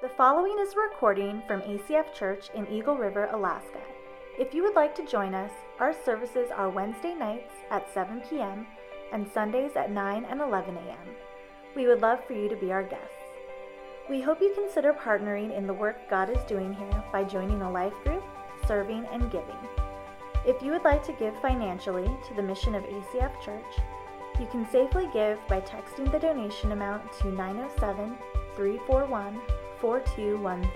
The following is a recording from ACF Church in Eagle River, Alaska. If you would like to join us, our services are Wednesday nights at 7 p.m. and Sundays at 9 and 11 a.m. We would love for you to be our guests. We hope you consider partnering in the work God is doing here by joining a life group, serving, and giving. If you would like to give financially to the mission of ACF Church, you can safely give by texting the donation amount to 907 341 4213.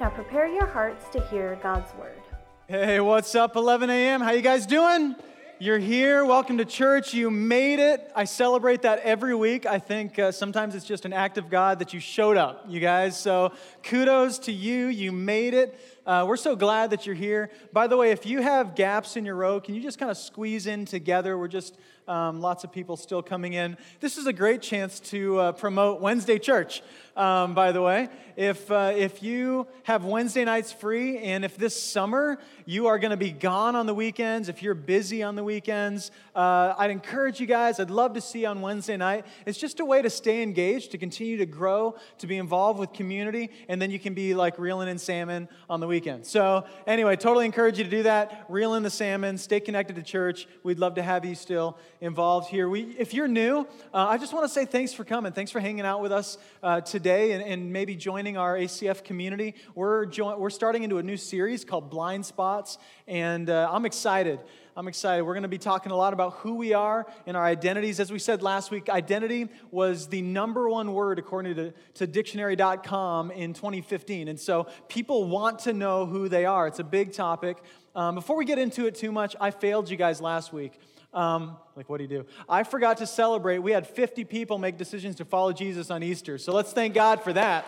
Now prepare your hearts to hear God's word. Hey, what's up, 11 a.m.? How you guys doing? You're here. Welcome to church. You made it. I celebrate that every week. I think uh, sometimes it's just an act of God that you showed up, you guys. So kudos to you. You made it. Uh, we're so glad that you're here. By the way, if you have gaps in your row, can you just kind of squeeze in together? We're just um, lots of people still coming in. This is a great chance to uh, promote Wednesday church, um, by the way. If, uh, if you have Wednesday nights free, and if this summer you are going to be gone on the weekends, if you're busy on the weekends, uh, I'd encourage you guys, I'd love to see on Wednesday night. It's just a way to stay engaged, to continue to grow, to be involved with community, and then you can be like reeling in salmon on the weekend. So, anyway, totally encourage you to do that. Reel in the salmon, stay connected to church. We'd love to have you still involved here. We, if you're new, uh, I just want to say thanks for coming. Thanks for hanging out with us uh, today and, and, maybe joining our ACF community. We're, jo- we're starting into a new series called Blind Spots, and uh, I'm excited. I'm excited. We're going to be talking a lot about who we are and our identities. As we said last week, identity was the number one word according to, to dictionary.com in 2015. And so people want to know who they are. It's a big topic. Um, before we get into it too much, I failed you guys last week. Um, like, what do you do? I forgot to celebrate. We had 50 people make decisions to follow Jesus on Easter. So let's thank God for that.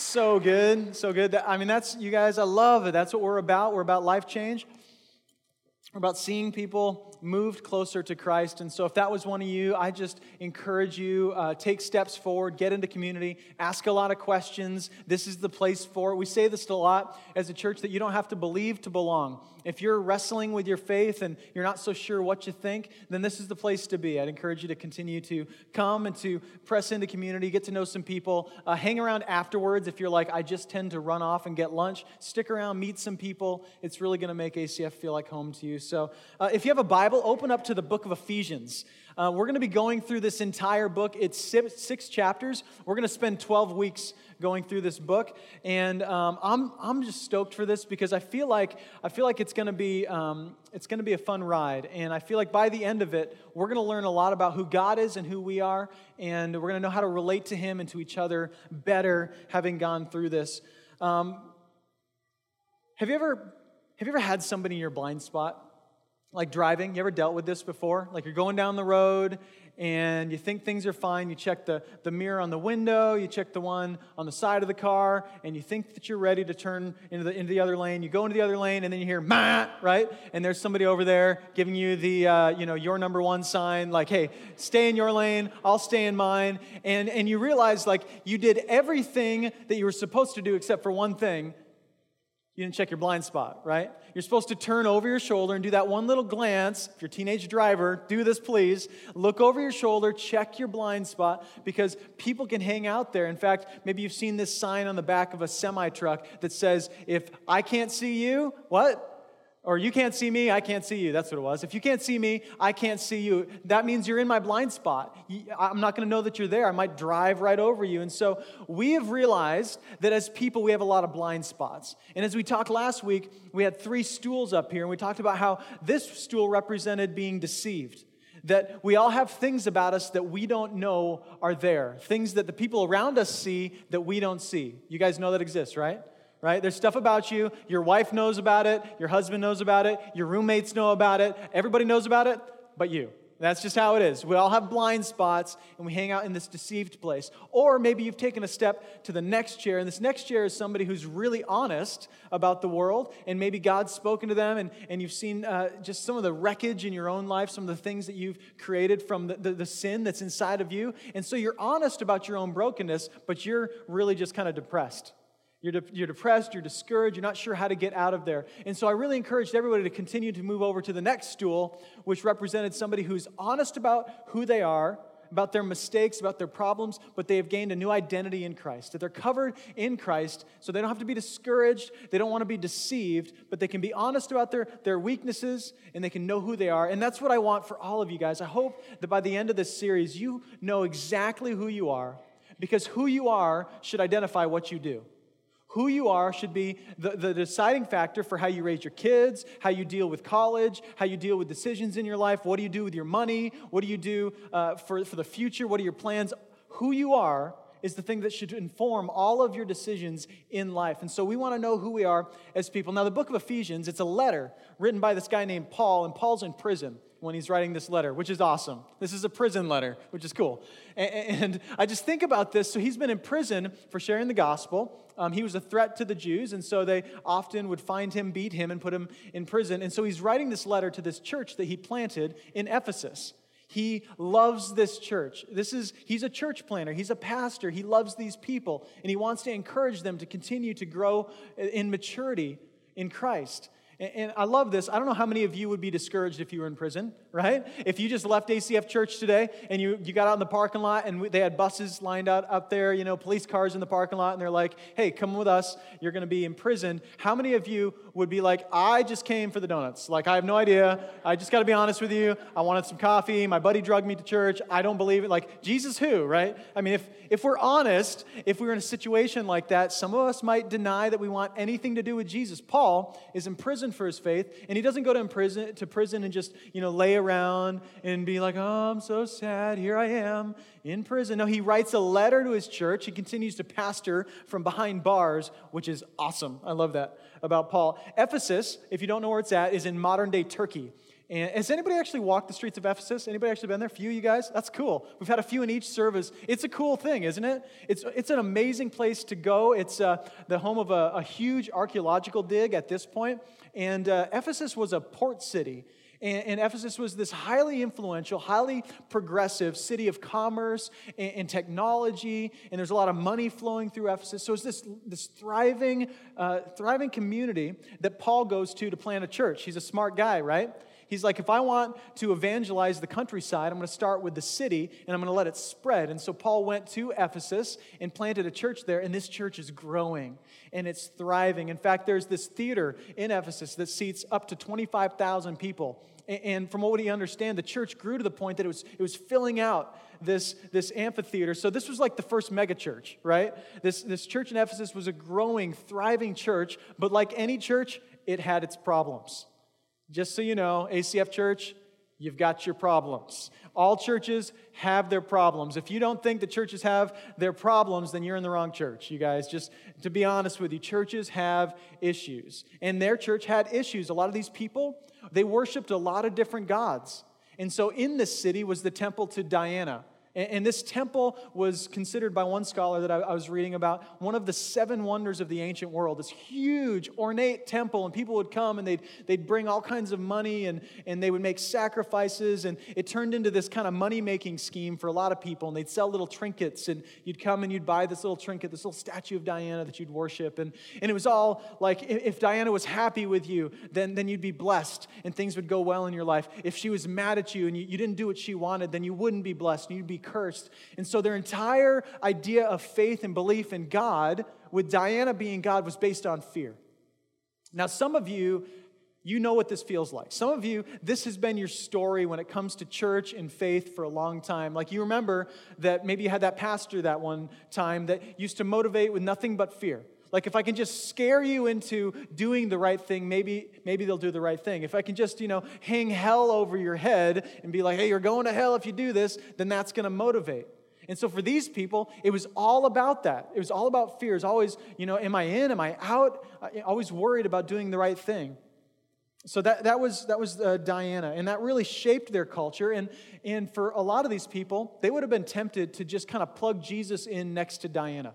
So good, so good. I mean, that's, you guys, I love it. That's what we're about. We're about life change. We're about seeing people moved closer to Christ. And so, if that was one of you, I just encourage you uh, take steps forward, get into community, ask a lot of questions. This is the place for it. We say this a lot as a church that you don't have to believe to belong. If you're wrestling with your faith and you're not so sure what you think, then this is the place to be. I'd encourage you to continue to come and to press into community, get to know some people, uh, hang around afterwards. If you're like, I just tend to run off and get lunch, stick around, meet some people. It's really going to make ACF feel like home to you. So uh, if you have a Bible, open up to the book of Ephesians. Uh, we're going to be going through this entire book. It's six, six chapters. We're going to spend 12 weeks going through this book, and um, I'm, I'm just stoked for this because I feel like I feel like it's going to be um, it's going to be a fun ride, and I feel like by the end of it, we're going to learn a lot about who God is and who we are, and we're going to know how to relate to Him and to each other better, having gone through this. Um, have you ever have you ever had somebody in your blind spot? Like driving, you ever dealt with this before? Like you're going down the road and you think things are fine. You check the, the mirror on the window, you check the one on the side of the car, and you think that you're ready to turn into the, into the other lane. You go into the other lane, and then you hear, ma, right? And there's somebody over there giving you the, uh, you know, your number one sign, like, hey, stay in your lane, I'll stay in mine. And, and you realize, like, you did everything that you were supposed to do except for one thing you didn't check your blind spot, right? You're supposed to turn over your shoulder and do that one little glance. If you're a teenage driver, do this, please. Look over your shoulder, check your blind spot, because people can hang out there. In fact, maybe you've seen this sign on the back of a semi truck that says, If I can't see you, what? Or you can't see me, I can't see you. That's what it was. If you can't see me, I can't see you. That means you're in my blind spot. I'm not going to know that you're there. I might drive right over you. And so we have realized that as people, we have a lot of blind spots. And as we talked last week, we had three stools up here, and we talked about how this stool represented being deceived that we all have things about us that we don't know are there, things that the people around us see that we don't see. You guys know that exists, right? Right? There's stuff about you. Your wife knows about it. Your husband knows about it. Your roommates know about it. Everybody knows about it but you. That's just how it is. We all have blind spots and we hang out in this deceived place. Or maybe you've taken a step to the next chair, and this next chair is somebody who's really honest about the world, and maybe God's spoken to them, and, and you've seen uh, just some of the wreckage in your own life, some of the things that you've created from the, the, the sin that's inside of you. And so you're honest about your own brokenness, but you're really just kind of depressed. You're, de- you're depressed, you're discouraged, you're not sure how to get out of there. And so I really encouraged everybody to continue to move over to the next stool, which represented somebody who's honest about who they are, about their mistakes, about their problems, but they have gained a new identity in Christ. That they're covered in Christ, so they don't have to be discouraged, they don't want to be deceived, but they can be honest about their, their weaknesses and they can know who they are. And that's what I want for all of you guys. I hope that by the end of this series, you know exactly who you are, because who you are should identify what you do. Who you are should be the, the deciding factor for how you raise your kids, how you deal with college, how you deal with decisions in your life. What do you do with your money? What do you do uh, for, for the future? What are your plans? Who you are is the thing that should inform all of your decisions in life. And so we want to know who we are as people. Now, the book of Ephesians, it's a letter written by this guy named Paul, and Paul's in prison when he's writing this letter, which is awesome. This is a prison letter, which is cool. And, I just think about this. So he's been in prison for sharing the gospel. Um, he was a threat to the Jews, and so they often would find him, beat him, and put him in prison. And so he's writing this letter to this church that he planted in Ephesus. He loves this church. This is he's a church planter. He's a pastor. He loves these people and he wants to encourage them to continue to grow in maturity in Christ. And I love this. I don't know how many of you would be discouraged if you were in prison, right? If you just left ACF Church today and you, you got out in the parking lot and they had buses lined out up there, you know, police cars in the parking lot, and they're like, hey, come with us. You're going to be in prison. How many of you would be like, I just came for the donuts? Like, I have no idea. I just got to be honest with you. I wanted some coffee. My buddy drugged me to church. I don't believe it. Like, Jesus who, right? I mean, if, if we're honest, if we're in a situation like that, some of us might deny that we want anything to do with Jesus. Paul is in prison for his faith, and he doesn't go to prison, to prison and just, you know, lay around and be like, oh, I'm so sad, here I am in prison. No, he writes a letter to his church. He continues to pastor from behind bars, which is awesome. I love that about Paul. Ephesus, if you don't know where it's at, is in modern day Turkey. And has anybody actually walked the streets of Ephesus? Anybody actually been there? A few you guys? That's cool. We've had a few in each service. It's a cool thing, isn't it? It's, it's an amazing place to go. It's uh, the home of a, a, huge archaeological dig at this point. And uh, Ephesus was a port city. And, and, Ephesus was this highly influential, highly progressive city of commerce and, and, technology, and there's a lot of money flowing through Ephesus. So it's this, this thriving, uh, thriving community that Paul goes to to plant a church. He's a smart guy, right? He's like, if I want to evangelize the countryside, I'm going to start with the city and I'm going to let it spread. And so Paul went to Ephesus and planted a church there, and this church is growing and it's thriving. In fact, there's this theater in Ephesus that seats up to 25,000 people. And from what we understand, the church grew to the point that it was, it was filling out this, this amphitheater. So this was like the first megachurch, right? This, this church in Ephesus was a growing, thriving church, but like any church, it had its problems. Just so you know, ACF Church, you've got your problems. All churches have their problems. If you don't think the churches have their problems, then you're in the wrong church, you guys. Just to be honest with you, churches have issues. And their church had issues. A lot of these people, they worshiped a lot of different gods. And so in this city was the temple to Diana. And, this temple was considered by one scholar that I, was reading about one of the seven wonders of the ancient world. This huge, ornate temple, and people would come and they'd, they'd bring all kinds of money and, and they would make sacrifices. And it turned into this kind of money making scheme for a lot of people. And they'd sell little trinkets, and you'd come and you'd buy this little trinket, this little statue of Diana that you'd worship. And, and it was all like if Diana was happy with you, then, then you'd be blessed and things would go well in your life. If she was mad at you and you, you didn't do what she wanted, then you wouldn't be blessed and you'd be cursed. And so their entire idea of faith and belief in God, with Diana being God, was based on fear. Now, some of you, you know what this feels like. Some of you, this has been your story when it comes to church and faith for a long time. Like you remember that maybe you had that pastor that one time that used to motivate with nothing but fear. Like if I can just scare you into doing the right thing, maybe maybe they'll do the right thing. If I can just, you know, hang hell over your head and be like, "Hey, you're going to hell if you do this," then that's going to motivate. And so for these people, it was all about that. It was all about fears. Always, you know, am I in? Am I out? Always worried about doing the right thing. So that, that was, that was uh, Diana, and that really shaped their culture. And, and for a lot of these people, they would have been tempted to just kind of plug Jesus in next to Diana.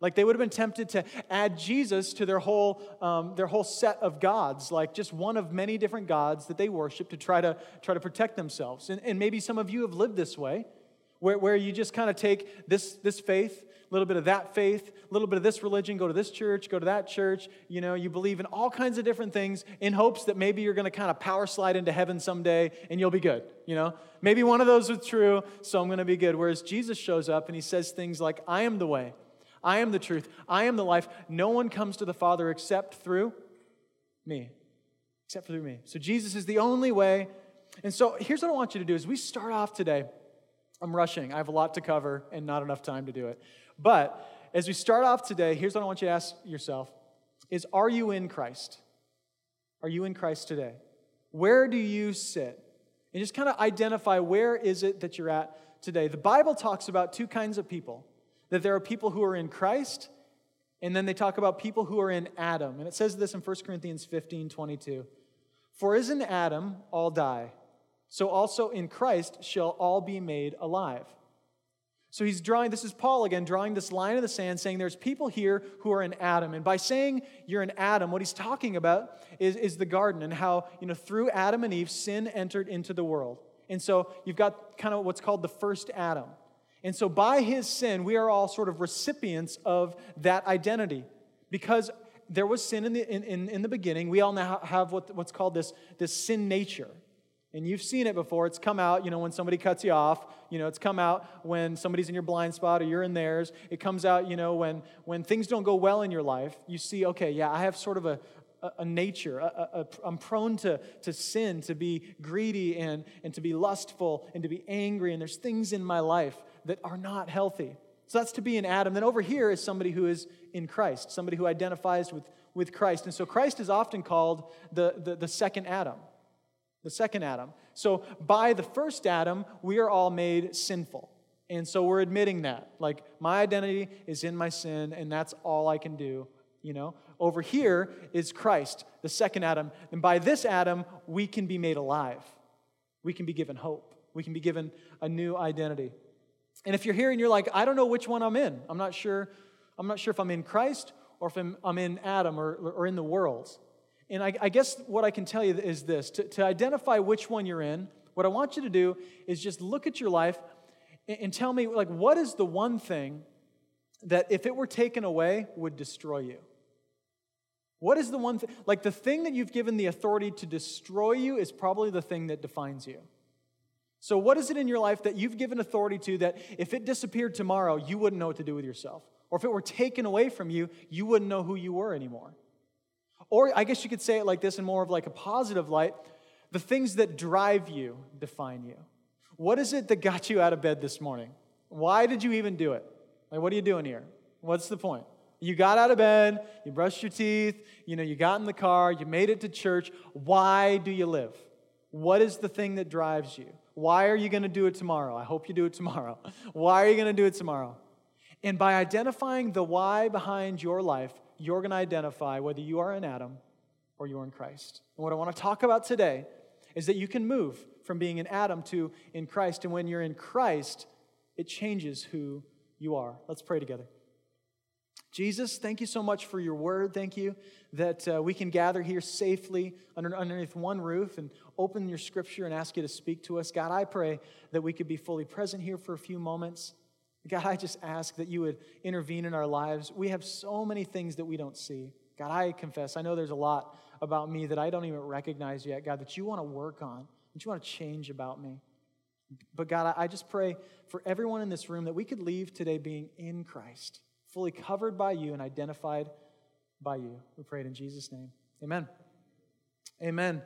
Like they would have been tempted to add Jesus to their whole, um, their whole set of gods, like just one of many different gods that they worship to try to, try to protect themselves. And, and maybe some of you have lived this way, where, where you just kind of take this, this faith, a little bit of that faith, a little bit of this religion, go to this church, go to that church. You know, you believe in all kinds of different things in hopes that maybe you're going to kind of power slide into heaven someday and you'll be good. You know, maybe one of those is true, so I'm going to be good. Whereas Jesus shows up and he says things like, I am the way, I am the truth, I am the life. No one comes to the Father except through me, except through me. So Jesus is the only way. And so here's what I want you to do: is we start off today. I'm rushing. I have a lot to cover and not enough time to do it. But as we start off today, here's what I want you to ask yourself is are you in Christ? Are you in Christ today? Where do you sit? And just kind of identify where is it that you're at today. The Bible talks about two kinds of people. That there are people who are in Christ, and then they talk about people who are in Adam. And it says this in 1 Corinthians 15, 22. For as in Adam all die, so also in Christ shall all be made alive. So he's drawing, this is Paul again, drawing this line in the sand, saying there's people here who are in Adam. And by saying you're in Adam, what he's talking about is, is the garden and how, you know, through Adam and Eve, sin entered into the world. And so you've got kind of what's called the first Adam. And so by his sin, we are all sort of recipients of that identity. Because there was sin in the, in, in, in the beginning, we all now have what, what's called this, this sin nature. And you've seen it before. It's come out, you know, when somebody cuts you off. You know, it's come out when somebody's in your blind spot or you're in theirs. It comes out, you know, when, when things don't go well in your life. You see, okay, yeah, I have sort of a, a, a nature. A, I'm prone to, to sin, to be greedy and, and to be lustful and to be angry. And there's things in my life that are not healthy. So that's to be in Adam. Then over here is somebody who is in Christ, somebody who identifies with, with Christ. And so Christ is often called the, the, the second Adam the second Adam. So by the first Adam, we are all made sinful. And so we're admitting that. Like, my identity is in my sin, and that's all I can do, you know? Over here is Christ, the second Adam. And by this Adam, we can be made alive. We can be given hope. We can be given a new identity. And if you're here and you're like, I don't know which one I'm in, I'm not sure, I'm not sure if I'm in Christ or if I'm, I'm in Adam or, or in the world. And I, I, guess what I can tell you is this to, to, identify which one you're in, what I want you to do is just look at your life and, and tell me, like, what is the one thing that if it were taken away would destroy you? What is the one thing? Like, the thing that you've given the authority to destroy you is probably the thing that defines you. So, what is it in your life that you've given authority to that if it disappeared tomorrow, you wouldn't know what to do with yourself? Or if it were taken away from you, you wouldn't know who you were anymore? Or I guess you could say it like this in more of like a positive light the things that drive you define you. What is it that got you out of bed this morning? Why did you even do it? Like, what are you doing here? What's the point? You got out of bed, you brushed your teeth, you know, you got in the car, you made it to church. Why do you live? What is the thing that drives you? Why are you going to do it tomorrow? I hope you do it tomorrow. Why are you going to do it tomorrow? And by identifying the why behind your life, you're going to identify whether you are in Adam or you're in Christ. And what I want to talk about today is that you can move from being in Adam to in Christ. And when you're in Christ, it changes who you are. Let's pray together. Jesus, thank you so much for your word. Thank you that uh, we can gather here safely under, underneath one roof and open your scripture and ask you to speak to us. God, I pray that we could be fully present here for a few moments. God, I just ask that you would intervene in our lives. We have so many things that we don't see. God, I confess, I know there's a lot about me that I don't even recognize yet, God, that you want to work on, that you want to change about me. But God, I just pray for everyone in this room that we could leave today being in Christ, fully covered by you and identified by you. We pray it in Jesus' name. Amen. Amen.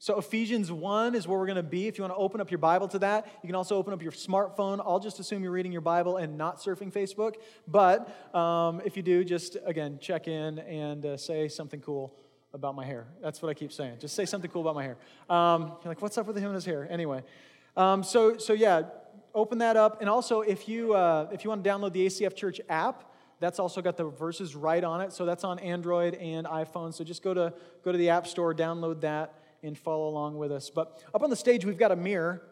So, Ephesians 1 is where we're going to be. If you want to open up your Bible to that, you can also open up your smartphone. I'll just assume you're reading your Bible and not surfing Facebook. But um, if you do, just again, check in and uh, say something cool about my hair. That's what I keep saying. Just say something cool about my hair. Um, you're like, what's up with him and his hair? Anyway. Um, so, so, yeah, open that up. And also, if you, uh, if you want to download the ACF Church app, that's also got the verses right on it. So that's on Android and iPhone. So just go to, go to the App Store, download that and follow along with us. But up on the stage, we've got a mirror.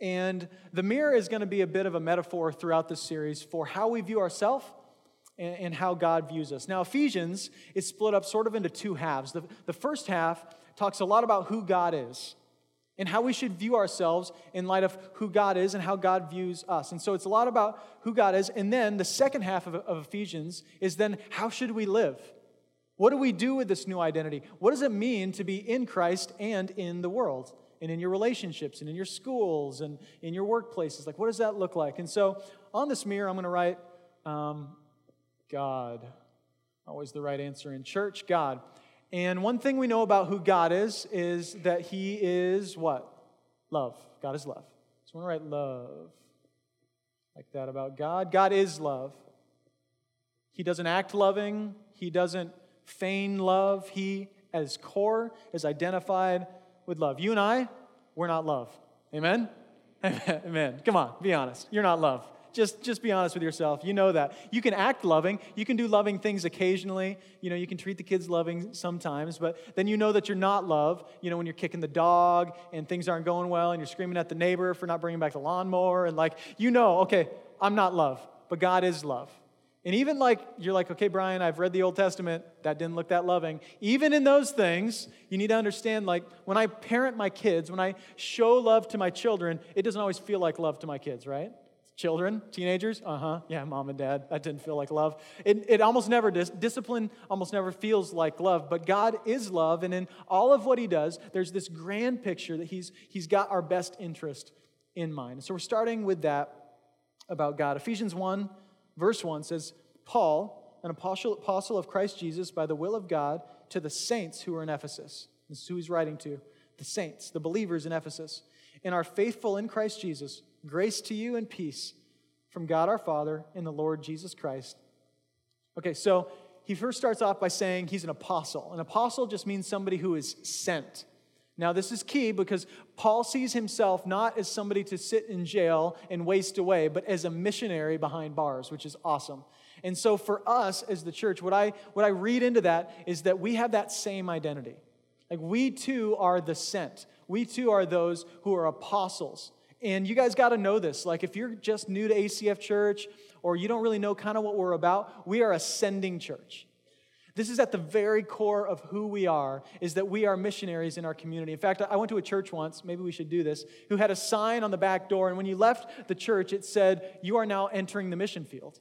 And the mirror is going to be a bit of a metaphor throughout this series for how we view ourselves and, and, how God views us. Now, Ephesians is split up sort of into two halves. The, the first half talks a lot about who God is. And how we should view ourselves in light of who God is and how God views us. And so it's a lot about who God is. And then the second half of, of Ephesians is then how should we live? What do we do with this new identity? What does it mean to be in Christ and in the world? And in your relationships and in your schools and in your workplaces? Like, what does that look like? And so on this mirror, I'm going to write um, God. Always the right answer in church, God. And one thing we know about who God is is that He is what? Love. God is love. So I'm going to write love like that about God. God is love. He doesn't act loving, He doesn't feign love. He, at his core, is identified with love. You and I, we're not love. Amen? Amen. Come on, be honest. You're not love. Just, just be honest with yourself. You know that. You can act loving. You can do loving things occasionally. You know, you can treat the kids loving sometimes, but then you know that you're not love. You know, when you're kicking the dog and things aren't going well and you're screaming at the neighbor for not bringing back the lawnmower and like, you know, okay, I'm not love, but God is love. And even like, you're like, okay, Brian, I've read the Old Testament. That didn't look that loving. Even in those things, you need to understand like, when I parent my kids, when I show love to my children, it doesn't always feel like love to my kids, right? Children, teenagers, uh huh, yeah, mom and dad, that didn't feel like love. It, it almost never. Discipline almost never feels like love, but God is love, and in all of what He does, there's this grand picture that He's, he's got our best interest in mind. So we're starting with that about God. Ephesians 1, verse 1 says, Paul, an apostle, apostle of Christ Jesus by the will of God, to the saints who are in Ephesus. This is who he's writing to the saints, the believers in Ephesus, and are faithful in Christ Jesus Grace to you and peace from God our Father and the Lord Jesus Christ. Okay, so he first starts off by saying he's an apostle. An apostle just means somebody who is sent. Now, this is key because Paul sees himself not as somebody to sit in jail and waste away, but as a missionary behind bars, which is awesome. And so, for us as the church, what I, what I read into that is that we have that same identity. Like, we too are the sent, we too are those who are apostles. And you guys got to know this. Like, if you're just new to ACF Church or you don't really know kind of what we're about, we are a sending church. This is at the very core of who we are, is that we are missionaries in our community. In fact, I went to a church once, maybe we should do this, who had a sign on the back door, and when you left the church, it said, You are now entering the mission field.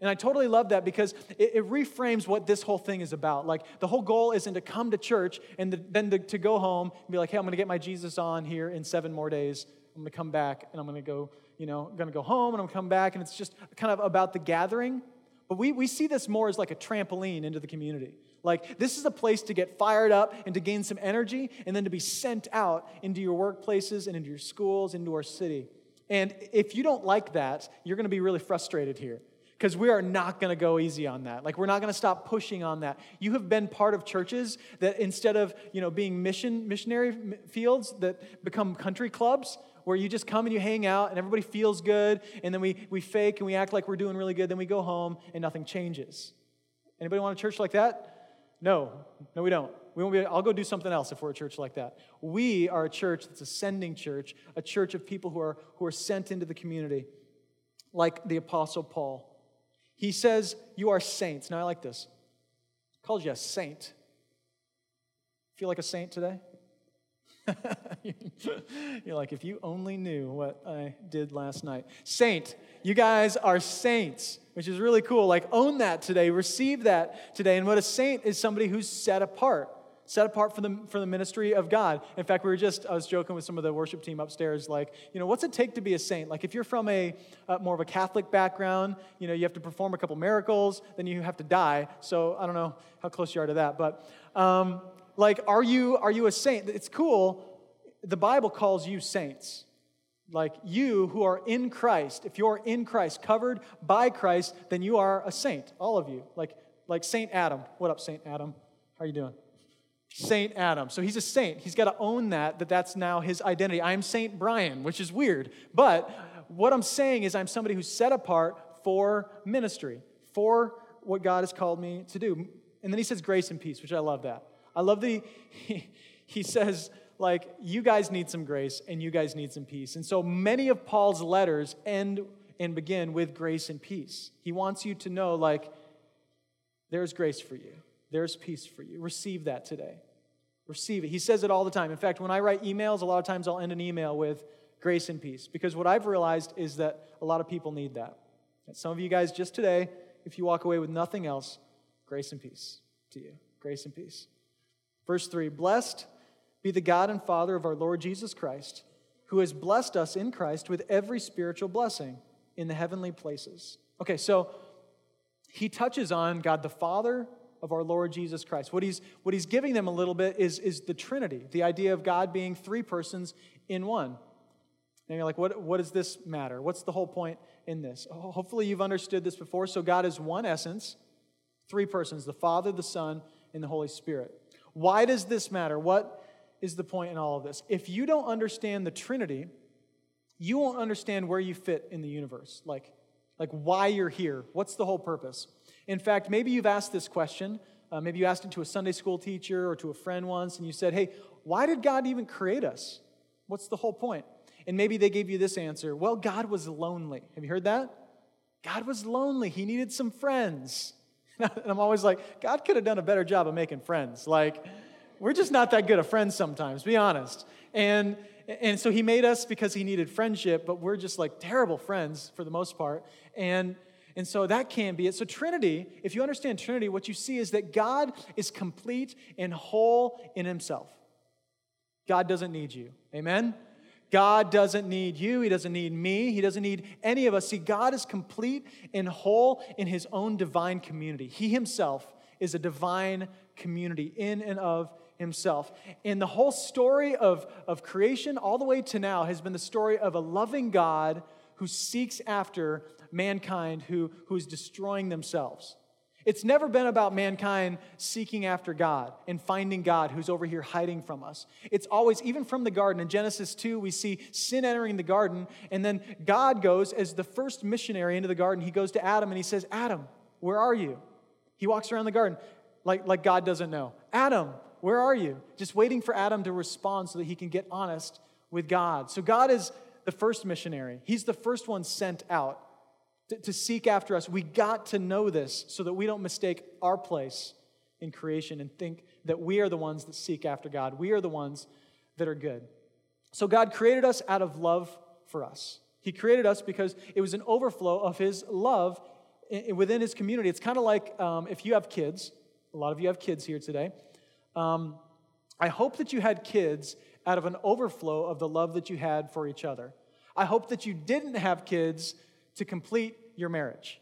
And I totally love that because it, it, reframes what this whole thing is about. Like, the whole goal isn't to come to church and the, then to, to go home and be like, hey, I'm going to get my Jesus on here in seven more days. I'm going to come back and I'm going to go, you know, I'm going to go home and I'm going to come back. And it's just kind of about the gathering. But we, we see this more as like a trampoline into the community. Like, this is a place to get fired up and to gain some energy and then to be sent out into your workplaces and into your schools, into our city. And if you don't like that, you're going to be really frustrated here because we are not going to go easy on that like we're not going to stop pushing on that you have been part of churches that instead of you know being mission missionary fields that become country clubs where you just come and you hang out and everybody feels good and then we, we fake and we act like we're doing really good then we go home and nothing changes anybody want a church like that no no we don't we won't be, I'll go do something else if we're a church like that. We are a church that's a sending church, a church of people who are, who are sent into the community, like the Apostle Paul. He says, You are saints. Now, I like this. He calls you a saint. Feel like a saint today? You're like, if you only knew what I did last night. Saint, you guys are saints, which is really cool. Like, own that today, receive that today. And what a saint is somebody who's set apart set apart for the, for the ministry of God. In fact, we were just, I was joking with some of the worship team upstairs, like, you know, what's it take to be a saint? Like, if you're from a uh, more of a Catholic background, you know, you have to perform a couple miracles, then you have to die. So I don't know how close you are to that. But, um, like, are you, are you a saint? It's cool. The Bible calls you saints. Like you who are in Christ, if you're in Christ, covered by Christ, then you are a saint, all of you. Like, like Saint Adam. What up, Saint Adam? How are you doing? Saint Adam. So he's a saint. He's got to own that, that that's now his identity. I'm Saint Brian, which is weird. But what I'm saying is I'm somebody who's set apart for ministry, for what God has called me to do. And then he says grace and peace, which I love that. I love the, he, he says, like, you guys need some grace and you guys need some peace. And so many of Paul's letters end and begin with grace and peace. He wants you to know, like, there's grace for you. There's peace for you. Receive that today. Receive it. He says it all the time. In fact, when I write emails, a lot of times I'll end an email with grace and peace because what I've realized is that a lot of people need that. And some of you guys, just today, if you walk away with nothing else, grace and peace to you. Grace and peace. Verse 3 Blessed be the God and Father of our Lord Jesus Christ, who has blessed us in Christ with every spiritual blessing in the heavenly places. Okay, so he touches on God the Father of our Lord Jesus Christ. What he's, what he's giving them a little bit is, is the Trinity, the idea of God being three persons in one. And you're like, what, what does this matter? What's the whole point in this? Oh, hopefully, you've understood this before. So, God is one essence, three persons the Father, the Son, and the Holy Spirit. Why does this matter? What is the point in all of this? If you don't understand the Trinity, you won't understand where you fit in the universe. Like, like why you're here. What's the whole purpose? In fact, maybe you've asked this question. Uh, maybe you asked it to a Sunday school teacher or to a friend once, and you said, Hey, why did God even create us? What's the whole point? And maybe they gave you this answer Well, God was lonely. Have you heard that? God was lonely. He needed some friends. and I'm always like, God could have done a better job of making friends. Like, we're just not that good of friends sometimes, be honest. And, and so he made us because he needed friendship, but we're just like terrible friends for the most part. And, and so that can be it. So, Trinity, if you understand Trinity, what you see is that God is complete and whole in himself. God doesn't need you. Amen? God doesn't need you. He doesn't need me. He doesn't need any of us. See, God is complete and whole in his own divine community. He himself is a divine community in and of himself. And the whole story of, of creation, all the way to now, has been the story of a loving God who seeks after mankind who, who's destroying themselves. It's never been about mankind seeking after God and finding God who's over here hiding from us. It's always, even from the garden, in Genesis 2, we see sin entering the garden, and then God goes as the first missionary into the garden. He goes to Adam and he says, Adam, where are you? He walks around the garden like, like God doesn't know. Adam, where are you? Just waiting for Adam to respond so that he can get honest with God. So God is the first missionary, He's the first one sent out to, to seek after us. We got to know this so that we don't mistake our place in creation and think that we are the ones that seek after God. We are the ones that are good. So God created us out of love for us. He created us because it was an overflow of His love within His community. It's kind of like um, if you have kids, a lot of you have kids here today. Um, I hope that you had kids out of an overflow of the love that you had for each other. I hope that you didn't have kids to complete your marriage.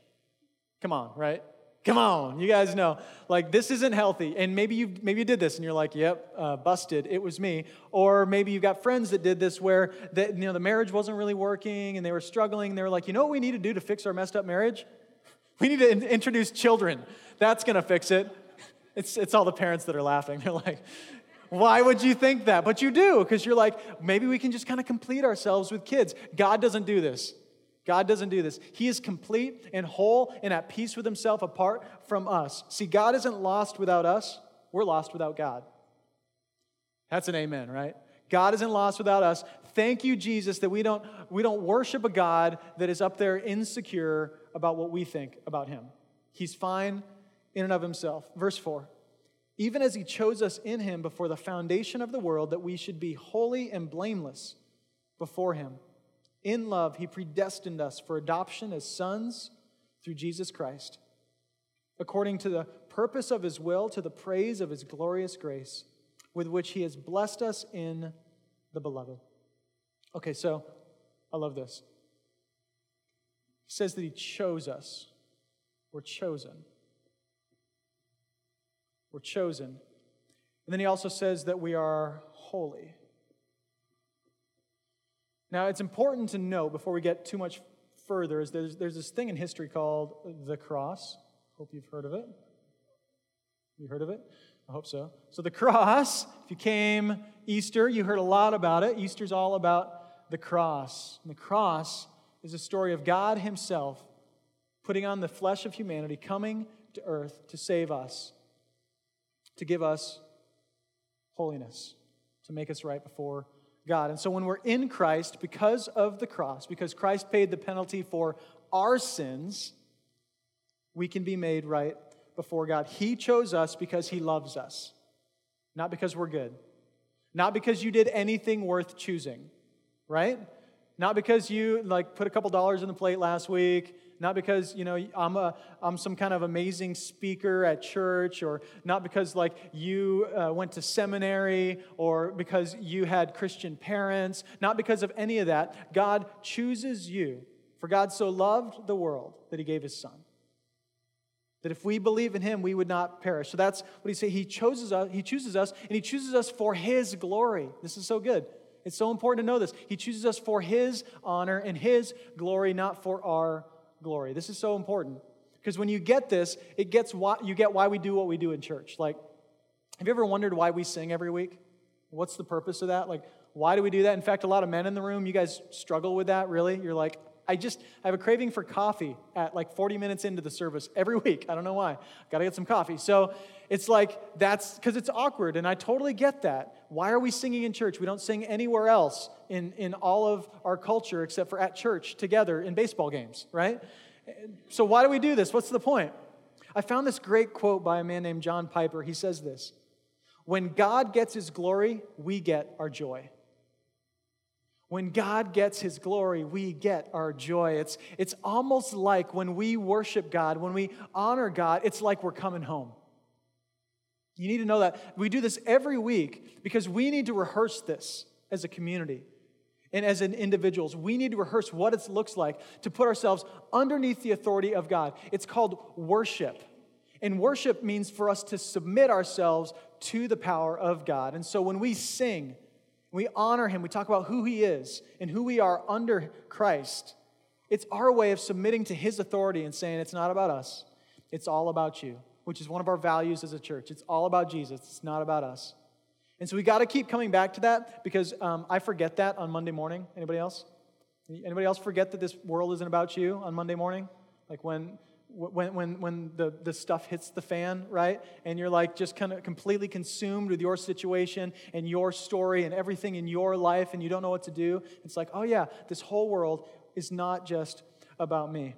Come on, right? Come on, you guys know. Like this isn't healthy, and maybe you maybe you did this, and you're like, "Yep, uh, busted. It was me." Or maybe you've got friends that did this, where that you know the marriage wasn't really working, and they were struggling. And they were like, "You know what we need to do to fix our messed up marriage? We need to in- introduce children. That's gonna fix it." It's it's all the parents that are laughing. They're like, why would you think that? But you do, because you're like, maybe we can just kind of complete ourselves with kids. God doesn't do this. God doesn't do this. He is complete and whole and at peace with himself apart from us. See, God isn't lost without us, we're lost without God. That's an amen, right? God isn't lost without us. Thank you, Jesus, that we don't, we don't worship a God that is up there insecure about what we think about him. He's fine in and of himself. Verse 4 Even as he chose us in him before the foundation of the world, that we should be holy and blameless before him. In love, he predestined us for adoption as sons through Jesus Christ, according to the purpose of his will, to the praise of his glorious grace, with which he has blessed us in the beloved. Okay, so I love this. He says that he chose us. We're chosen. We're chosen. And then he also says that we are holy. Now, it's important to note before we get too much further is there's, there's this thing in history called the cross. Hope you've heard of it. You heard of it? I hope so. So, the cross, if you came Easter, you heard a lot about it. Easter's all about the cross. And the cross is a story of God Himself putting on the flesh of humanity, coming to earth to save us, to give us holiness, to make us right before God. And so when we're in Christ, because of the cross, because Christ paid the penalty for our sins, we can be made right before God. He chose us because He loves us. not because we're good, not because you did anything worth choosing, right? Not because you like put a couple dollars in the plate last week, not because you know I'm a I'm some kind of amazing speaker at church, or not because like you uh, went to seminary, or because you had Christian parents, not because of any of that. God chooses you, for God so loved the world that He gave His Son. That if we believe in him, we would not perish. So that's what he says. He chooses us, he chooses us, and he chooses us for his glory. This is so good. It's so important to know this. He chooses us for his honor and his glory, not for our glory. This is so important. Because when you get this, it gets why you get why we do what we do in church. Like, have you ever wondered why we sing every week? What's the purpose of that? Like, why do we do that? In fact, a lot of men in the room, you guys struggle with that, really? You're like, I just I have a craving for coffee at like 40 minutes into the service every week. I don't know why. Got to get some coffee. So it's like that's because it's awkward, and I totally get that. Why are we singing in church? We don't sing anywhere else in, in all of our culture except for at church together in baseball games, right? So why do we do this? What's the point? I found this great quote by a man named John Piper. He says this When God gets his glory, we get our joy. When God gets his glory, we get our joy. It's, it's almost like when we worship God, when we honor God, it's like we're coming home. You need to know that. We do this every week because we need to rehearse this as a community and as an individuals. We need to rehearse what it looks like to put ourselves underneath the authority of God. It's called worship. And worship means for us to submit ourselves to the power of God. And so when we sing, we honor him. We talk about who he is and who we are under Christ. It's our way of submitting to his authority and saying, it's not about us, it's all about you, which is one of our values as a church. It's all about Jesus, it's not about us. And so we got to keep coming back to that because um, I forget that on Monday morning. Anybody else? Anybody else forget that this world isn't about you on Monday morning? Like when when, when, when the, the stuff hits the fan, right? And you're like just kind of completely consumed with your situation and your story and everything in your life, and you don't know what to do. It's like, oh, yeah, this whole world is not just about me.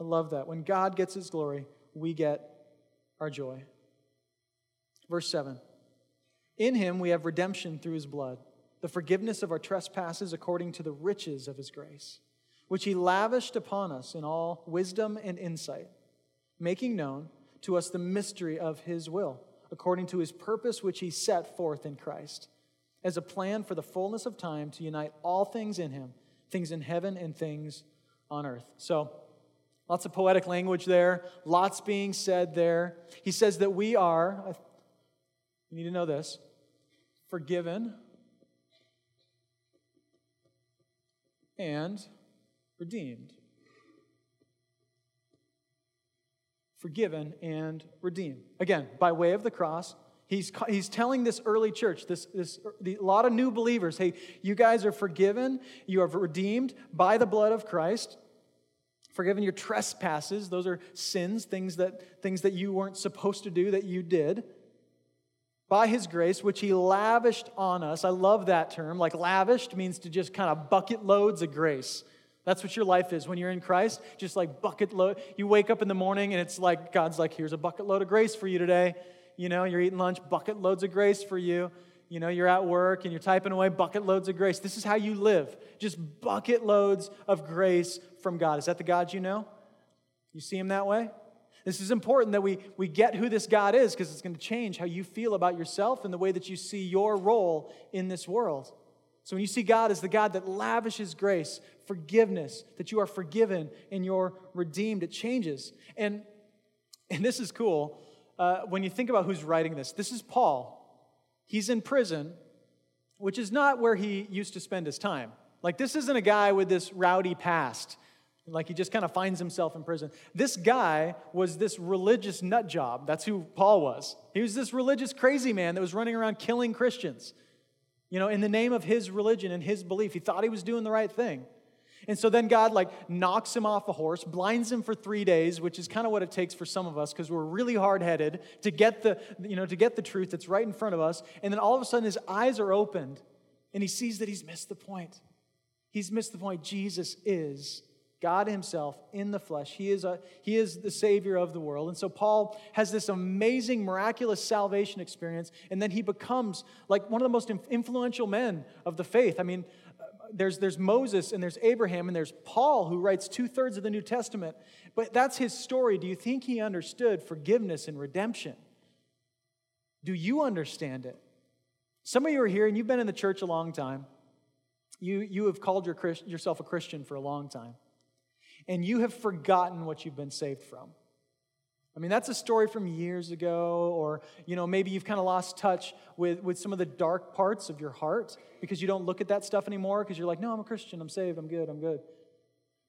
I love that. When God gets his glory, we get our joy. Verse 7 In him we have redemption through his blood, the forgiveness of our trespasses according to the riches of his grace which he lavished upon us in all wisdom and insight, making known to us the mystery of his will, according to his purpose which he set forth in Christ, as a plan for the fullness of time to unite all things in him, things in heaven and things on earth. So, lots of poetic language there, lots being said there. He says that we are, you need to know this, forgiven and redeemed. Forgiven and redeemed. Again, by way of the cross, he's, he's telling this early church, this, this, a lot of new believers, hey, you guys are forgiven, you are redeemed by the blood of Christ. Forgiven your trespasses, those are sins, things that, things that you weren't supposed to do that you did by his grace, which he lavished on us. I love that term. Like lavished means to just kind of bucket loads of grace. That's what your life is when you're in Christ. Just like bucket load. You wake up in the morning and it's like God's like, here's a bucket load of grace for you today. You know, you're eating lunch, bucket loads of grace for you. You know, you're at work and you're typing away bucket loads of grace. This is how you live. Just bucket loads of grace from God. Is that the God you know? You see him that way? This is important that we, we get who this God is because it's going to change how you feel about yourself and the way that you see your role in this world. So when you see God as the God that lavishes grace, forgiveness, that you are forgiven and you're redeemed, it changes. And, and this is cool. Uh, when you think about who's writing this, this is Paul. He's in prison, which is not where he used to spend his time. Like, this isn't a guy with this rowdy past. Like, he just kind of finds himself in prison. This guy was this religious nut job. That's who Paul was. He was this religious crazy man that was running around killing Christians you know, in the name of his religion and his belief. He thought he was doing the right thing. And so then God like knocks him off a horse, blinds him for three days, which is kind of what it takes for some of us because we're really hard-headed to get the, you know, to get the truth that's right in front of us. And then all of a sudden his eyes are opened and he sees that he's missed the point. He's missed the point. Jesus is God Himself in the flesh. He is, a, he is the Savior of the world. And so Paul has this amazing, miraculous salvation experience, and then he becomes like one of the most influential men of the faith. I mean, there's, there's Moses and there's Abraham and there's Paul who writes two thirds of the New Testament. But that's his story. Do you think he understood forgiveness and redemption? Do you understand it? Some of you are here and you've been in the church a long time. You, you have called your, yourself a Christian for a long time. And you have forgotten what you've been saved from. I mean, that's a story from years ago, or, you know, maybe you've kind of lost touch with, with some of the dark parts of your heart because you don't look at that stuff anymore because you're like, no, I'm a Christian, I'm saved, I'm good, I'm good.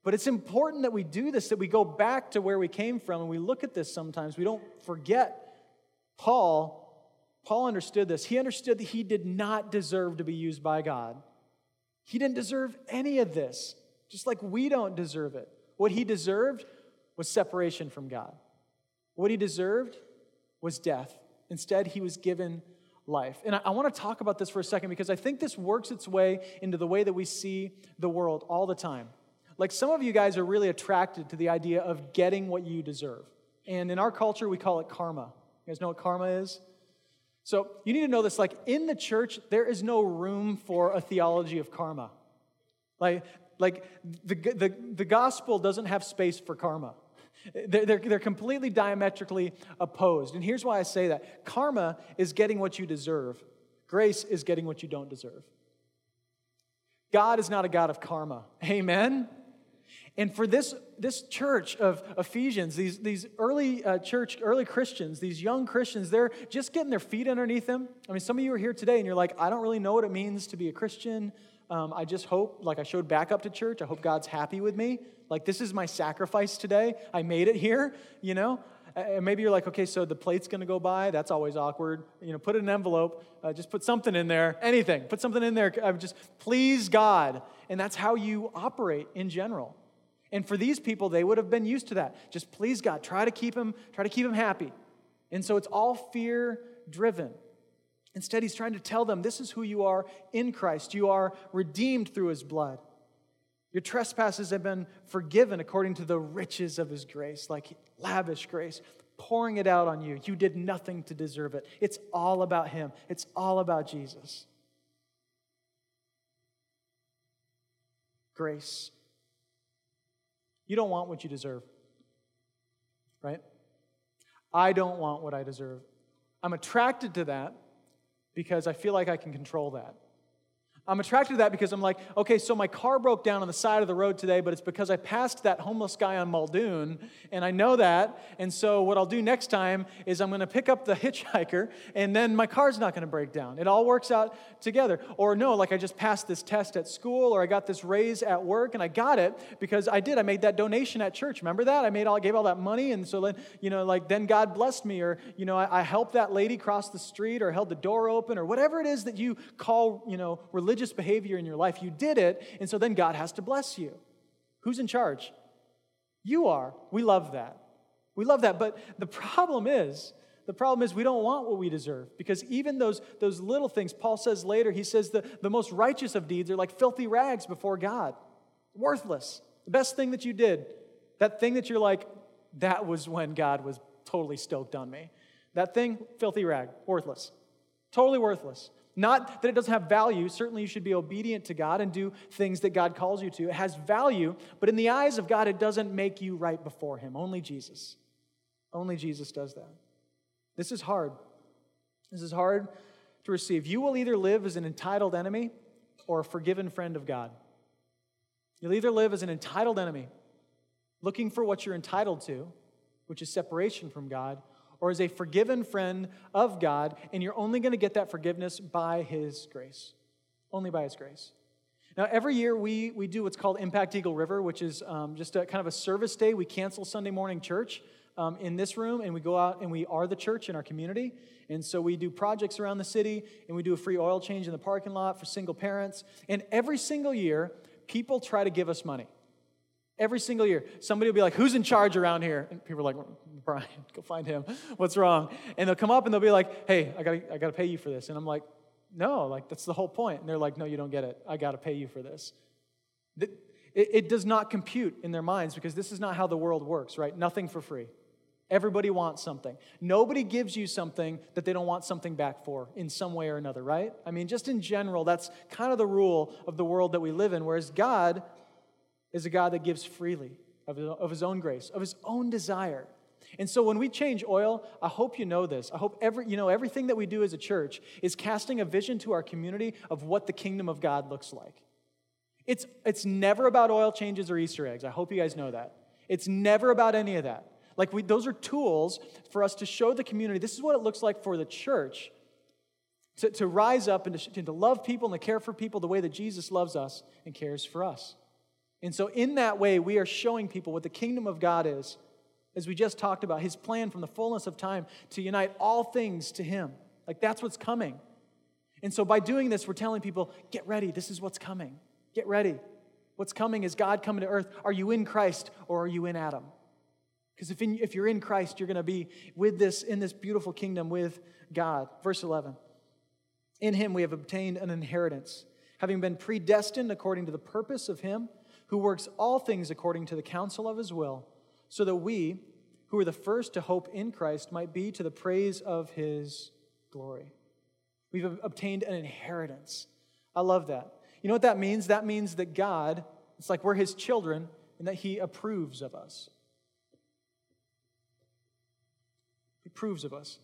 But it's important that we do this, that we go back to where we came from and we look at this sometimes. We don't forget. Paul, Paul understood this. He understood that he did not deserve to be used by God. He didn't deserve any of this, just like we don't deserve it. What he deserved was separation from God. What he deserved was death. Instead, he was given life. And I, I want to talk about this for a second because I think this works its way into the way that we see the world all the time. Like some of you guys are really attracted to the idea of getting what you deserve. And in our culture, we call it karma. You guys know what karma is? So you need to know this like in the church, there is no room for a theology of karma. Like, like the, the, the gospel doesn't have space for karma. They're, they're, they're completely diametrically opposed. And here's why I say that karma is getting what you deserve, grace is getting what you don't deserve. God is not a God of karma. Amen? And for this, this church of Ephesians, these, these early uh, church, early Christians, these young Christians, they're just getting their feet underneath them. I mean, some of you are here today and you're like, I don't really know what it means to be a Christian. Um, I just hope, like I showed back up to church, I hope God's happy with me. Like, this is my sacrifice today. I made it here, you know? And maybe you're like, okay, so the plate's gonna go by. That's always awkward. You know, put it in an envelope. Uh, just put something in there. Anything. Put something in there. Uh, just please God. And that's how you operate in general. And for these people, they would have been used to that. Just please God. Try to keep him. Try to keep him happy. And so it's all fear driven. Instead, he's trying to tell them this is who you are in Christ. You are redeemed through his blood. Your trespasses have been forgiven according to the riches of his grace, like lavish grace, pouring it out on you. You did nothing to deserve it. It's all about him, it's all about Jesus. Grace. You don't want what you deserve, right? I don't want what I deserve. I'm attracted to that because I feel like I can control that. I'm attracted to that because I'm like, okay, so my car broke down on the side of the road today, but it's because I passed that homeless guy on Muldoon, and I know that. And so what I'll do next time is I'm going to pick up the hitchhiker, and then my car's not going to break down. It all works out together. Or no, like I just passed this test at school, or I got this raise at work, and I got it because I did. I made that donation at church. Remember that? I made all, gave all that money, and so then, you know, like then God blessed me, or you know, I, I helped that lady cross the street, or held the door open, or whatever it is that you call, you know, religion religious behavior in your life. You did it, and so then God has to bless you. Who's in charge? You are. We love that. We love that. But the problem is, the problem is we don't want what we deserve because even those, those little things, Paul says later, he says the, the most righteous of deeds are like filthy rags before God. Worthless. The best thing that you did, that thing that you're like, that was when God was totally stoked on me. That thing, filthy rag, worthless. Totally worthless. Not that it doesn't have value. Certainly, you should be obedient to God and do things that God calls you to. It has value, but in the eyes of God, it doesn't make you right before Him. Only Jesus. Only Jesus does that. This is hard. This is hard to receive. You will either live as an entitled enemy or a forgiven friend of God. You'll either live as an entitled enemy, looking for what you're entitled to, which is separation from God, or as a forgiven friend of God, and you're only going to get that forgiveness by His grace. Only by His grace. Now, every year we, we do what's called Impact Eagle River, which is um, just a kind of a service day. We cancel Sunday morning church um, in this room, and we go out and we are the church in our community. And so we do projects around the city, and we do a free oil change in the parking lot for single parents. And every single year, people try to give us money. Every single year, somebody will be like, Who's in charge around here? And people are like, Brian, go find him. What's wrong? And they'll come up and they'll be like, Hey, I gotta, I gotta pay you for this. And I'm like, No, like, that's the whole point. And they're like, No, you don't get it. I gotta pay you for this. It, it does not compute in their minds because this is not how the world works, right? Nothing for free. Everybody wants something. Nobody gives you something that they don't want something back for in some way or another, right? I mean, just in general, that's kind of the rule of the world that we live in, whereas God is a God that gives freely of his, own grace, of his own desire. And so when we change oil, I hope you know this. I hope every, you know everything that we do as a church is casting a vision to our community of what the kingdom of God looks like. It's, it's never about oil changes or Easter eggs. I hope you guys know that. It's never about any of that. Like, we, those are tools for us to show the community this is what it looks like for the church to, to rise up and to, to love people and to care for people the way that Jesus loves us and cares for us. And so, in that way, we are showing people what the kingdom of God is, as we just talked about, his plan from the fullness of time to unite all things to him. Like, that's what's coming. And so, by doing this, we're telling people, get ready, this is what's coming. Get ready. What's coming is God coming to earth. Are you in Christ or are you in Adam? Because if, if you're in Christ, you're going to be with this in this beautiful kingdom with God. Verse 11. In him we have obtained an inheritance, having been predestined according to the purpose of him who works all things according to the counsel of his will, so that we, who are the first to hope in Christ, might be to the praise of his glory. We've obtained an inheritance. I love that. You know what that means? That means that God, it's like we're his children and that he approves of us. He approves of us.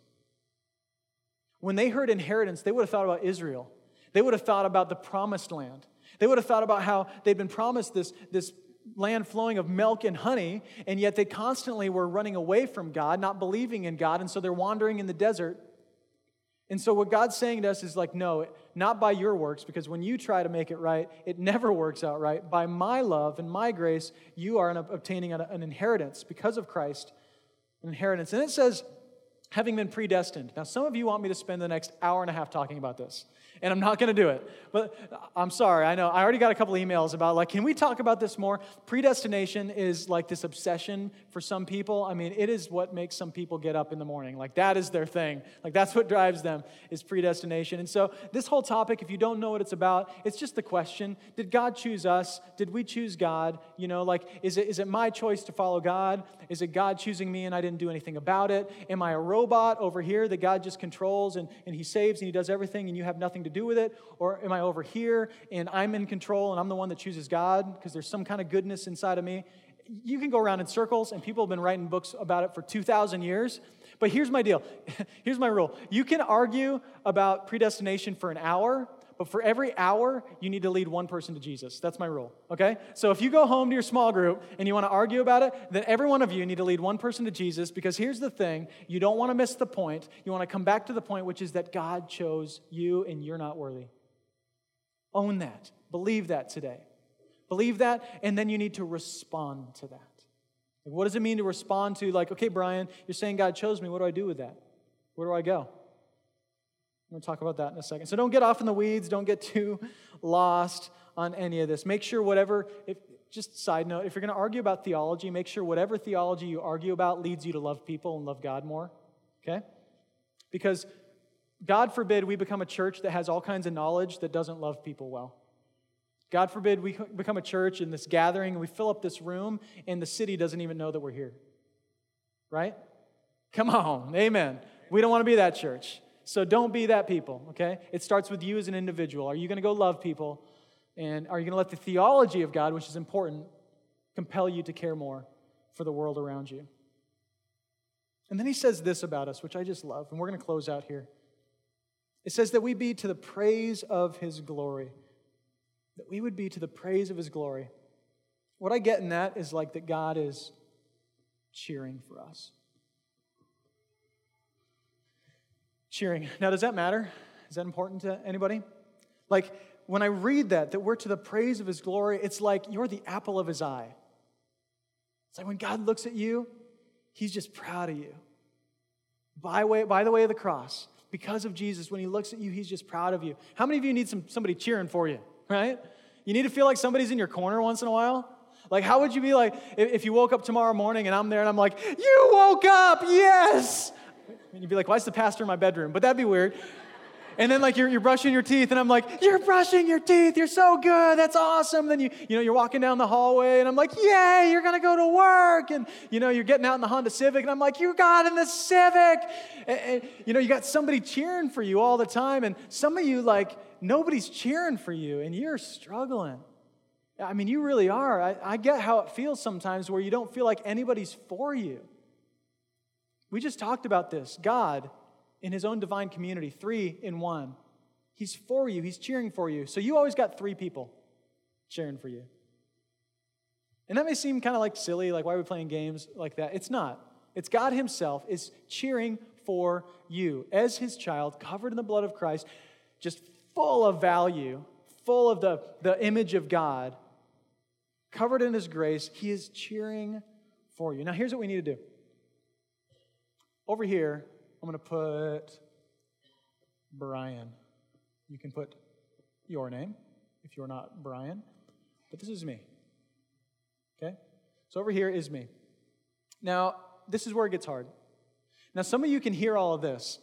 When they heard inheritance, they would have thought about Israel. They would have thought about the promised land. They would have thought about how they'd been promised this, this land flowing of milk and honey, and yet they constantly were running away from God, not believing in God, and so they're wandering in the desert. And so, what God's saying to us is like, no, not by your works, because when you try to make it right, it never works out right. By my love and my grace, you are obtaining an inheritance because of Christ, an inheritance. And it says, having been predestined. Now, some of you want me to spend the next hour and a half talking about this and I'm not going to do it. But uh, I'm sorry. I know. I already got a couple emails about, like, can we talk about this more? Predestination is like this obsession for some people. I mean, it is what makes some people get up in the morning. Like, that is their thing. Like, that's what drives them is predestination. And so, this whole topic, if you don't know what it's about, it's just the question Did God choose us? Did we choose God? You know, like, is it, is it my choice to follow God? Is it God choosing me and I didn't do anything about it? Am I a robot over here that God just controls and, and He saves and He does everything and you have nothing to do with it? Or am I over here and I'm in control and I'm the one that chooses God because there's some kind of goodness inside of me? You can go around in circles, and people have been writing books about it for 2,000 years. But here's my deal here's my rule you can argue about predestination for an hour, but for every hour, you need to lead one person to Jesus. That's my rule, okay? So if you go home to your small group and you want to argue about it, then every one of you need to lead one person to Jesus because here's the thing you don't want to miss the point. You want to come back to the point, which is that God chose you and you're not worthy. Own that. Believe that today. Believe that, and then you need to respond to that. What does it mean to respond to, like, okay, Brian, you're saying God chose me. What do I do with that? Where do I go? To talk about that in a second. So don't get off in the weeds. Don't get too lost on any of this. Make sure whatever, if, just side note, if you're going to argue about theology, make sure whatever theology you argue about leads you to love people and love God more. Okay? Because God forbid we become a church that has all kinds of knowledge that doesn't love people well. God forbid we become a church in this gathering and we fill up this room and the city doesn't even know that we're here. Right? Come on. Amen. We don't want to be that church. So don't be that people, okay? It starts with you as an individual. Are you going to go love people? And are you going to let the theology of God, which is important, compel you to care more for the world around you? And then he says this about us, which I just love, and we're going to close out here. It says that we be to the praise of his glory. That we would be to the praise of his glory. What I get in that is like that God is cheering for us. Cheering. Now, does that matter? Is that important to anybody? Like, when I read that, that we're to the praise of his glory, it's like you're the apple of his eye. It's like when God looks at you, he's just proud of you. By, way, by the way of the cross, because of Jesus, when he looks at you, he's just proud of you. How many of you need some, somebody cheering for you, right? You need to feel like somebody's in your corner once in a while? Like, how would you be like if you woke up tomorrow morning and I'm there and I'm like, You woke up, yes! And you'd be like, Why is the pastor in my bedroom? But that'd be weird. And then like you're, you're brushing your teeth and I'm like, you're brushing your teeth. You're so good. That's awesome. Then you, you know, you're walking down the hallway and I'm like, yay, you're to go to work. And, you know, you're getting out in the Honda Civic and I'm like, you got in the Civic. And, and, you know, you got somebody cheering for you all the time. And some of you like, nobody's cheering for you and you're struggling. I mean, you really are. I, I get how it feels sometimes where you don't feel like anybody's for you. We just talked about this. God in his own divine community, three in one. He's for you, he's cheering for you. So you always got three people cheering for you. And that may seem kind of like silly, like why are we playing games like that? It's not. It's God himself is cheering for you as his child, covered in the blood of Christ, just full of value, full of the, the image of God, covered in his grace. He is cheering for you. Now, here's what we need to do. Over here, I'm going to put Brian. You can put your name if you're not Brian, but this is me. Okay? So over here is me. Now, this is where it gets hard. Now, some of you can hear all of this,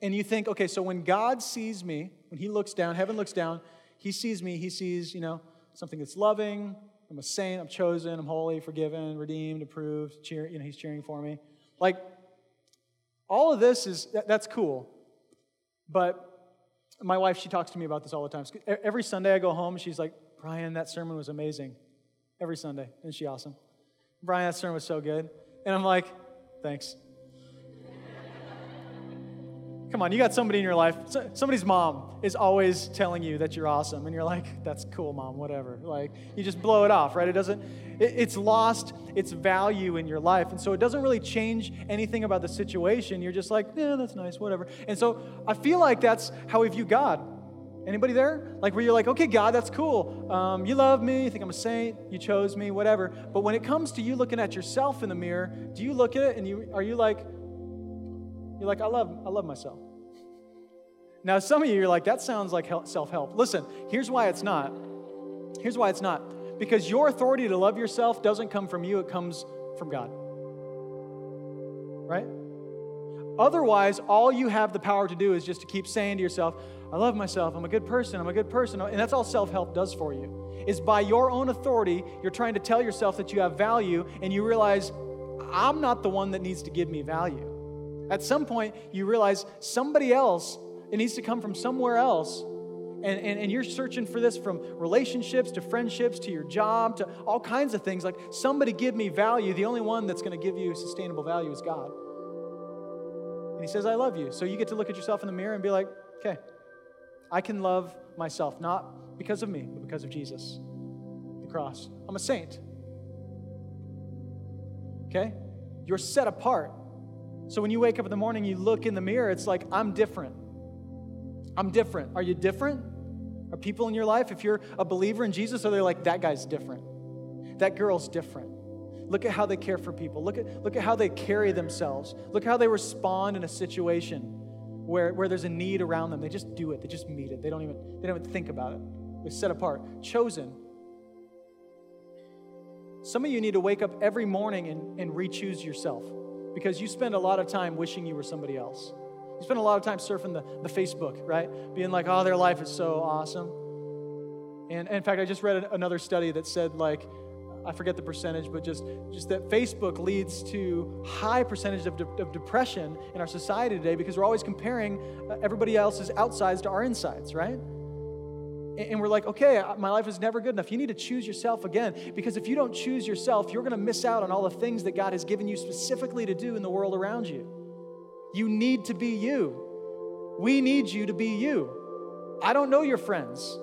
and you think, okay, so when God sees me, when He looks down, heaven looks down, He sees me, He sees, you know, something that's loving. I'm a saint, I'm chosen, I'm holy, forgiven, redeemed, approved, cheer, you know, He's cheering for me. Like, all of this is, that's cool. But my wife, she talks to me about this all the time. Every Sunday I go home, she's like, Brian, that sermon was amazing. Every Sunday. Isn't she awesome? Brian, that sermon was so good. And I'm like, thanks. Come on, you got somebody in your life, somebody's mom is always telling you that you're awesome, and you're like, that's cool, mom, whatever. Like, you just blow it off, right? It doesn't, it's lost its value in your life. And so it doesn't really change anything about the situation. You're just like, yeah, that's nice, whatever. And so I feel like that's how we view God. Anybody there? Like where you're like, okay, God, that's cool. Um, you love me. You think I'm a saint. You chose me. Whatever. But when it comes to you looking at yourself in the mirror, do you look at it and you are you like, you're like, I love, I love myself. Now, some of you, you're like, that sounds like self help. Listen, here's why it's not. Here's why it's not. Because your authority to love yourself doesn't come from you, it comes from God. Right? Otherwise, all you have the power to do is just to keep saying to yourself, I love myself, I'm a good person, I'm a good person. And that's all self help does for you. Is by your own authority, you're trying to tell yourself that you have value, and you realize, I'm not the one that needs to give me value. At some point, you realize somebody else it needs to come from somewhere else. And, and, and you're searching for this from relationships to friendships to your job to all kinds of things. Like, somebody give me value. The only one that's going to give you sustainable value is God. And He says, I love you. So you get to look at yourself in the mirror and be like, okay, I can love myself, not because of me, but because of Jesus, the cross. I'm a saint. Okay? You're set apart. So when you wake up in the morning, you look in the mirror, it's like, I'm different. I'm different. Are you different? Are people in your life, if you're a believer in Jesus, are they like, that guy's different? That girl's different. Look at how they care for people. Look at, look at how they carry themselves. Look how they respond in a situation where, where there's a need around them. They just do it. They just meet it. They don't even, they don't even think about it. They're set apart, chosen. Some of you need to wake up every morning and, and re choose yourself because you spend a lot of time wishing you were somebody else. You spend a lot of time surfing the, the Facebook, right? Being like, oh, their life is so awesome. And, and in fact, I just read another study that said, like, I forget the percentage, but just, just that Facebook leads to high percentage of, de- of depression in our society today because we're always comparing uh, everybody else's outsides to our insides, right? And we're like, okay, my life is never good enough. You need to choose yourself again because if you don't choose yourself, you're going to miss out on all the things that God has given you specifically to do in the world around you. You need to be you. We need you to be you. I don't know your friends.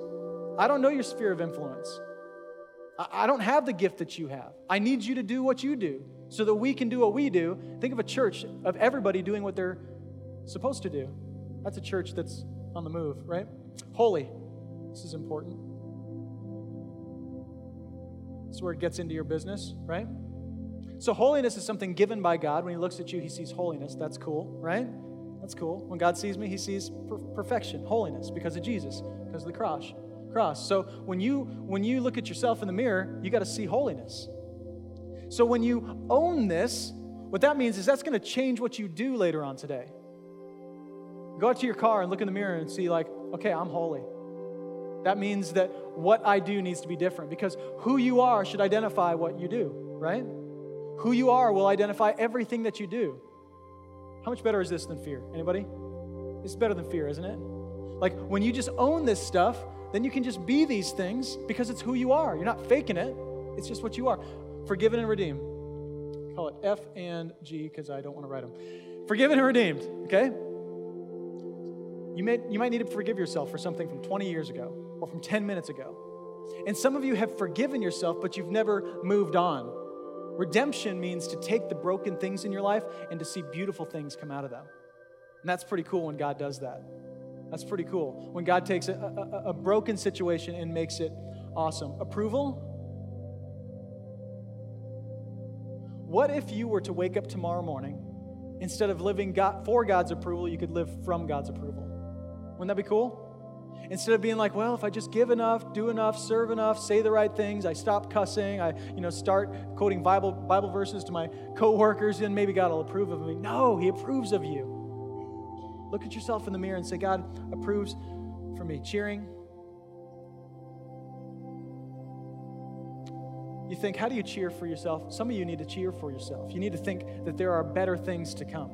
I don't know your sphere of influence. I don't have the gift that you have. I need you to do what you do so that we can do what we do. Think of a church of everybody doing what they're supposed to do. That's a church that's on the move, right? Holy. This is important. This is where it gets into your business, right? So, holiness is something given by God. When He looks at you, He sees holiness. That's cool, right? That's cool. When God sees me, He sees per- perfection, holiness, because of Jesus, because of the cross. Cross. So when you when you look at yourself in the mirror, you got to see holiness. So when you own this, what that means is that's going to change what you do later on today. Go out to your car and look in the mirror and see, like, okay, I'm holy. That means that what I do needs to be different because who you are should identify what you do, right? Who you are will identify everything that you do. How much better is this than fear? Anybody? It's better than fear, isn't it? Like when you just own this stuff, then you can just be these things because it's who you are. You're not faking it, it's just what you are. Forgiven and redeemed. Call it F and G because I don't want to write them. Forgiven and redeemed, okay? You, may, you might need to forgive yourself for something from 20 years ago or from 10 minutes ago. And some of you have forgiven yourself, but you've never moved on. Redemption means to take the broken things in your life and to see beautiful things come out of them. And that's pretty cool when God does that. That's pretty cool. When God takes a, a, a broken situation and makes it awesome. Approval? What if you were to wake up tomorrow morning, instead of living God, for God's approval, you could live from God's approval? Wouldn't that be cool? Instead of being like, well, if I just give enough, do enough, serve enough, say the right things, I stop cussing, I, you know, start quoting Bible, Bible verses to my coworkers, and maybe God will approve of me. No, He approves of you. Look at yourself in the mirror and say, God approves for me. Cheering. You think, how do you cheer for yourself? Some of you need to cheer for yourself. You need to think that there are better things to come.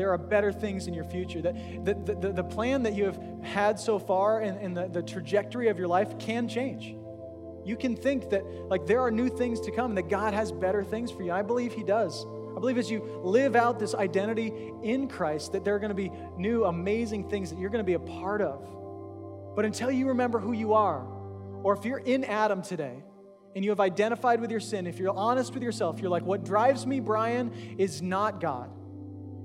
There are better things in your future. That the, the, the plan that you have had so far and, and the, the trajectory of your life can change. You can think that like there are new things to come, that God has better things for you. I believe He does. I believe as you live out this identity in Christ, that there are going to be new, amazing things that you're going to be a part of. But until you remember who you are, or if you're in Adam today and you have identified with your sin, if you're honest with yourself, you're like, what drives me, Brian, is not God,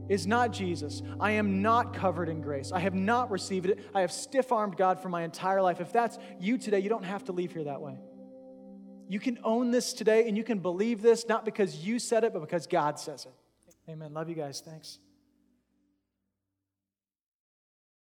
is not Jesus. I am not covered in grace. I have not received it. I have stiff armed God for my entire life. If that's you today, you don't have to leave here that way. You can own this today and you can believe this not because you said it, but because God says it. Amen. Love you guys. Thanks.